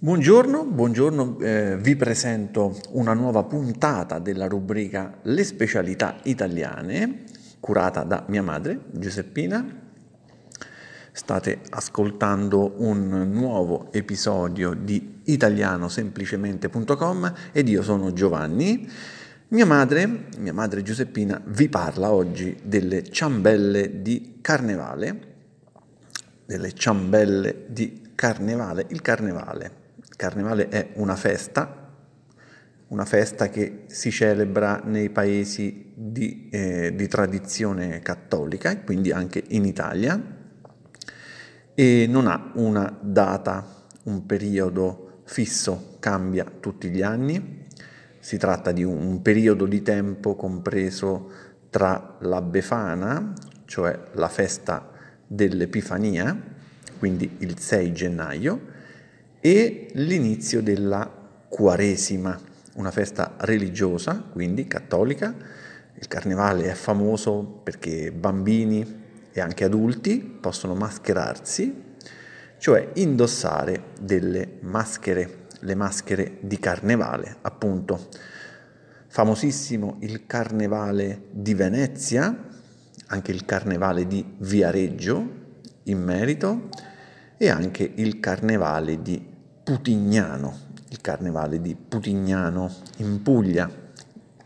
Buongiorno, buongiorno, eh, vi presento una nuova puntata della rubrica Le specialità italiane, curata da mia madre Giuseppina. State ascoltando un nuovo episodio di italianosemplicemente.com ed io sono Giovanni. Mia madre, mia madre Giuseppina, vi parla oggi delle ciambelle di carnevale, delle ciambelle di carnevale, il carnevale carnevale è una festa, una festa che si celebra nei paesi di, eh, di tradizione cattolica, quindi anche in Italia, e non ha una data, un periodo fisso, cambia tutti gli anni. Si tratta di un periodo di tempo compreso tra la Befana, cioè la festa dell'Epifania, quindi il 6 gennaio, e l'inizio della Quaresima, una festa religiosa, quindi cattolica. Il carnevale è famoso perché bambini e anche adulti possono mascherarsi, cioè indossare delle maschere, le maschere di carnevale, appunto. Famosissimo il carnevale di Venezia, anche il carnevale di Viareggio in merito e anche il carnevale di Putignano, il carnevale di Putignano in Puglia.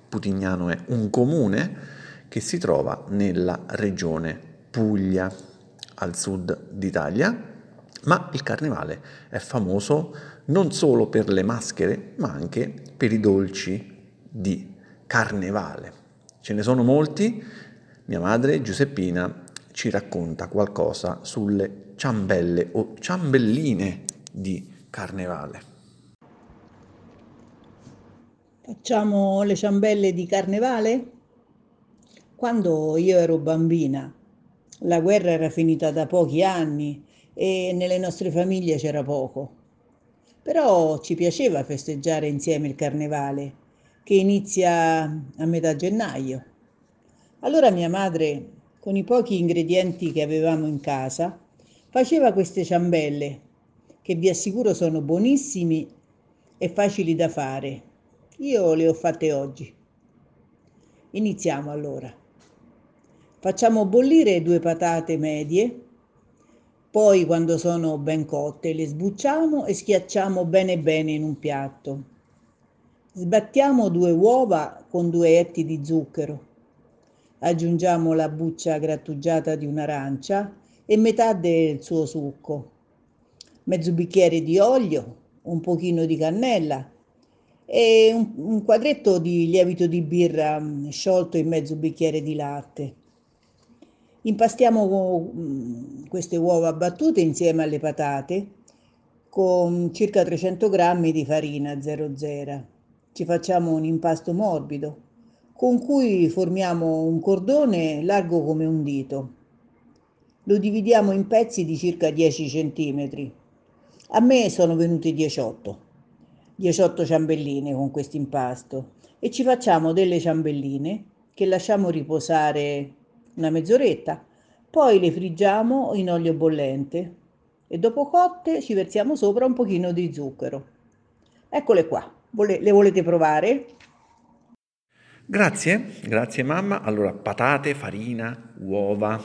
Putignano è un comune che si trova nella regione Puglia, al sud d'Italia, ma il carnevale è famoso non solo per le maschere, ma anche per i dolci di carnevale. Ce ne sono molti. Mia madre Giuseppina ci racconta qualcosa sulle ciambelle o ciambelline di carnevale. Facciamo le ciambelle di carnevale? Quando io ero bambina, la guerra era finita da pochi anni e nelle nostre famiglie c'era poco. Però ci piaceva festeggiare insieme il carnevale, che inizia a metà gennaio. Allora mia madre, con i pochi ingredienti che avevamo in casa, Faceva queste ciambelle, che vi assicuro sono buonissimi e facili da fare. Io le ho fatte oggi. Iniziamo allora. Facciamo bollire due patate medie, poi quando sono ben cotte le sbucciamo e schiacciamo bene bene in un piatto. Sbattiamo due uova con due etti di zucchero. Aggiungiamo la buccia grattugiata di un'arancia e metà del suo succo, mezzo bicchiere di olio, un pochino di cannella e un, un quadretto di lievito di birra mm, sciolto in mezzo bicchiere di latte. Impastiamo mm, queste uova battute insieme alle patate con circa 300 g di farina 00. Ci facciamo un impasto morbido con cui formiamo un cordone largo come un dito. Lo dividiamo in pezzi di circa 10 cm. A me sono venuti 18. 18 ciambelline con questo impasto e ci facciamo delle ciambelline che lasciamo riposare una mezz'oretta, poi le friggiamo in olio bollente e dopo cotte ci versiamo sopra un pochino di zucchero. Eccole qua, le volete provare? Grazie, grazie mamma. Allora, patate, farina, uova,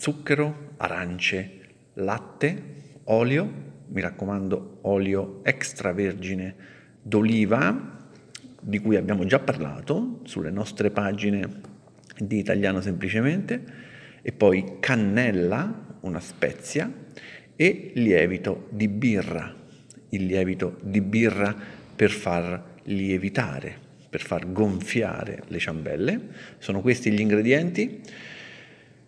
zucchero, arance, latte, olio, mi raccomando olio extravergine d'oliva, di cui abbiamo già parlato sulle nostre pagine di Italiano Semplicemente, e poi cannella, una spezia, e lievito di birra, il lievito di birra per far lievitare, per far gonfiare le ciambelle. Sono questi gli ingredienti.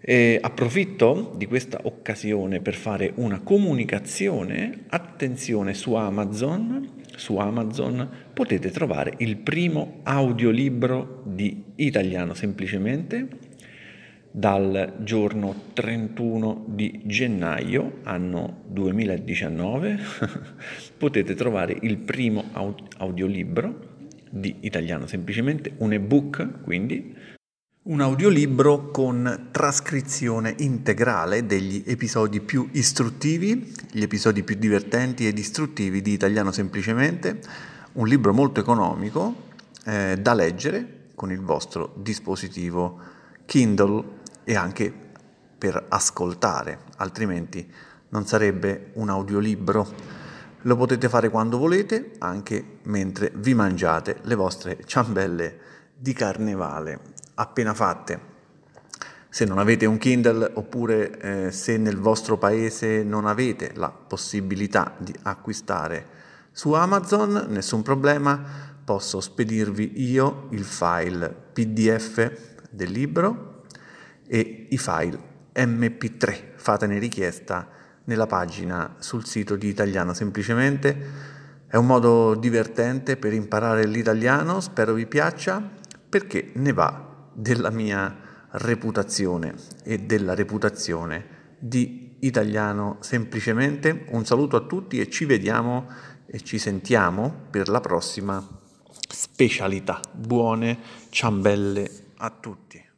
E approfitto di questa occasione per fare una comunicazione. Attenzione su Amazon, su Amazon potete trovare il primo audiolibro di Italiano semplicemente dal giorno 31 di gennaio anno 2019 potete trovare il primo audiolibro di Italiano semplicemente un ebook quindi un audiolibro con trascrizione integrale degli episodi più istruttivi, gli episodi più divertenti ed istruttivi di Italiano Semplicemente, un libro molto economico eh, da leggere con il vostro dispositivo Kindle e anche per ascoltare, altrimenti non sarebbe un audiolibro. Lo potete fare quando volete, anche mentre vi mangiate le vostre ciambelle di carnevale appena fatte. Se non avete un Kindle oppure eh, se nel vostro paese non avete la possibilità di acquistare su Amazon, nessun problema, posso spedirvi io il file PDF del libro e i file MP3. Fatene richiesta nella pagina sul sito di Italiano semplicemente. È un modo divertente per imparare l'italiano, spero vi piaccia, perché ne va della mia reputazione e della reputazione di italiano semplicemente. Un saluto a tutti e ci vediamo e ci sentiamo per la prossima specialità. Buone ciambelle a tutti.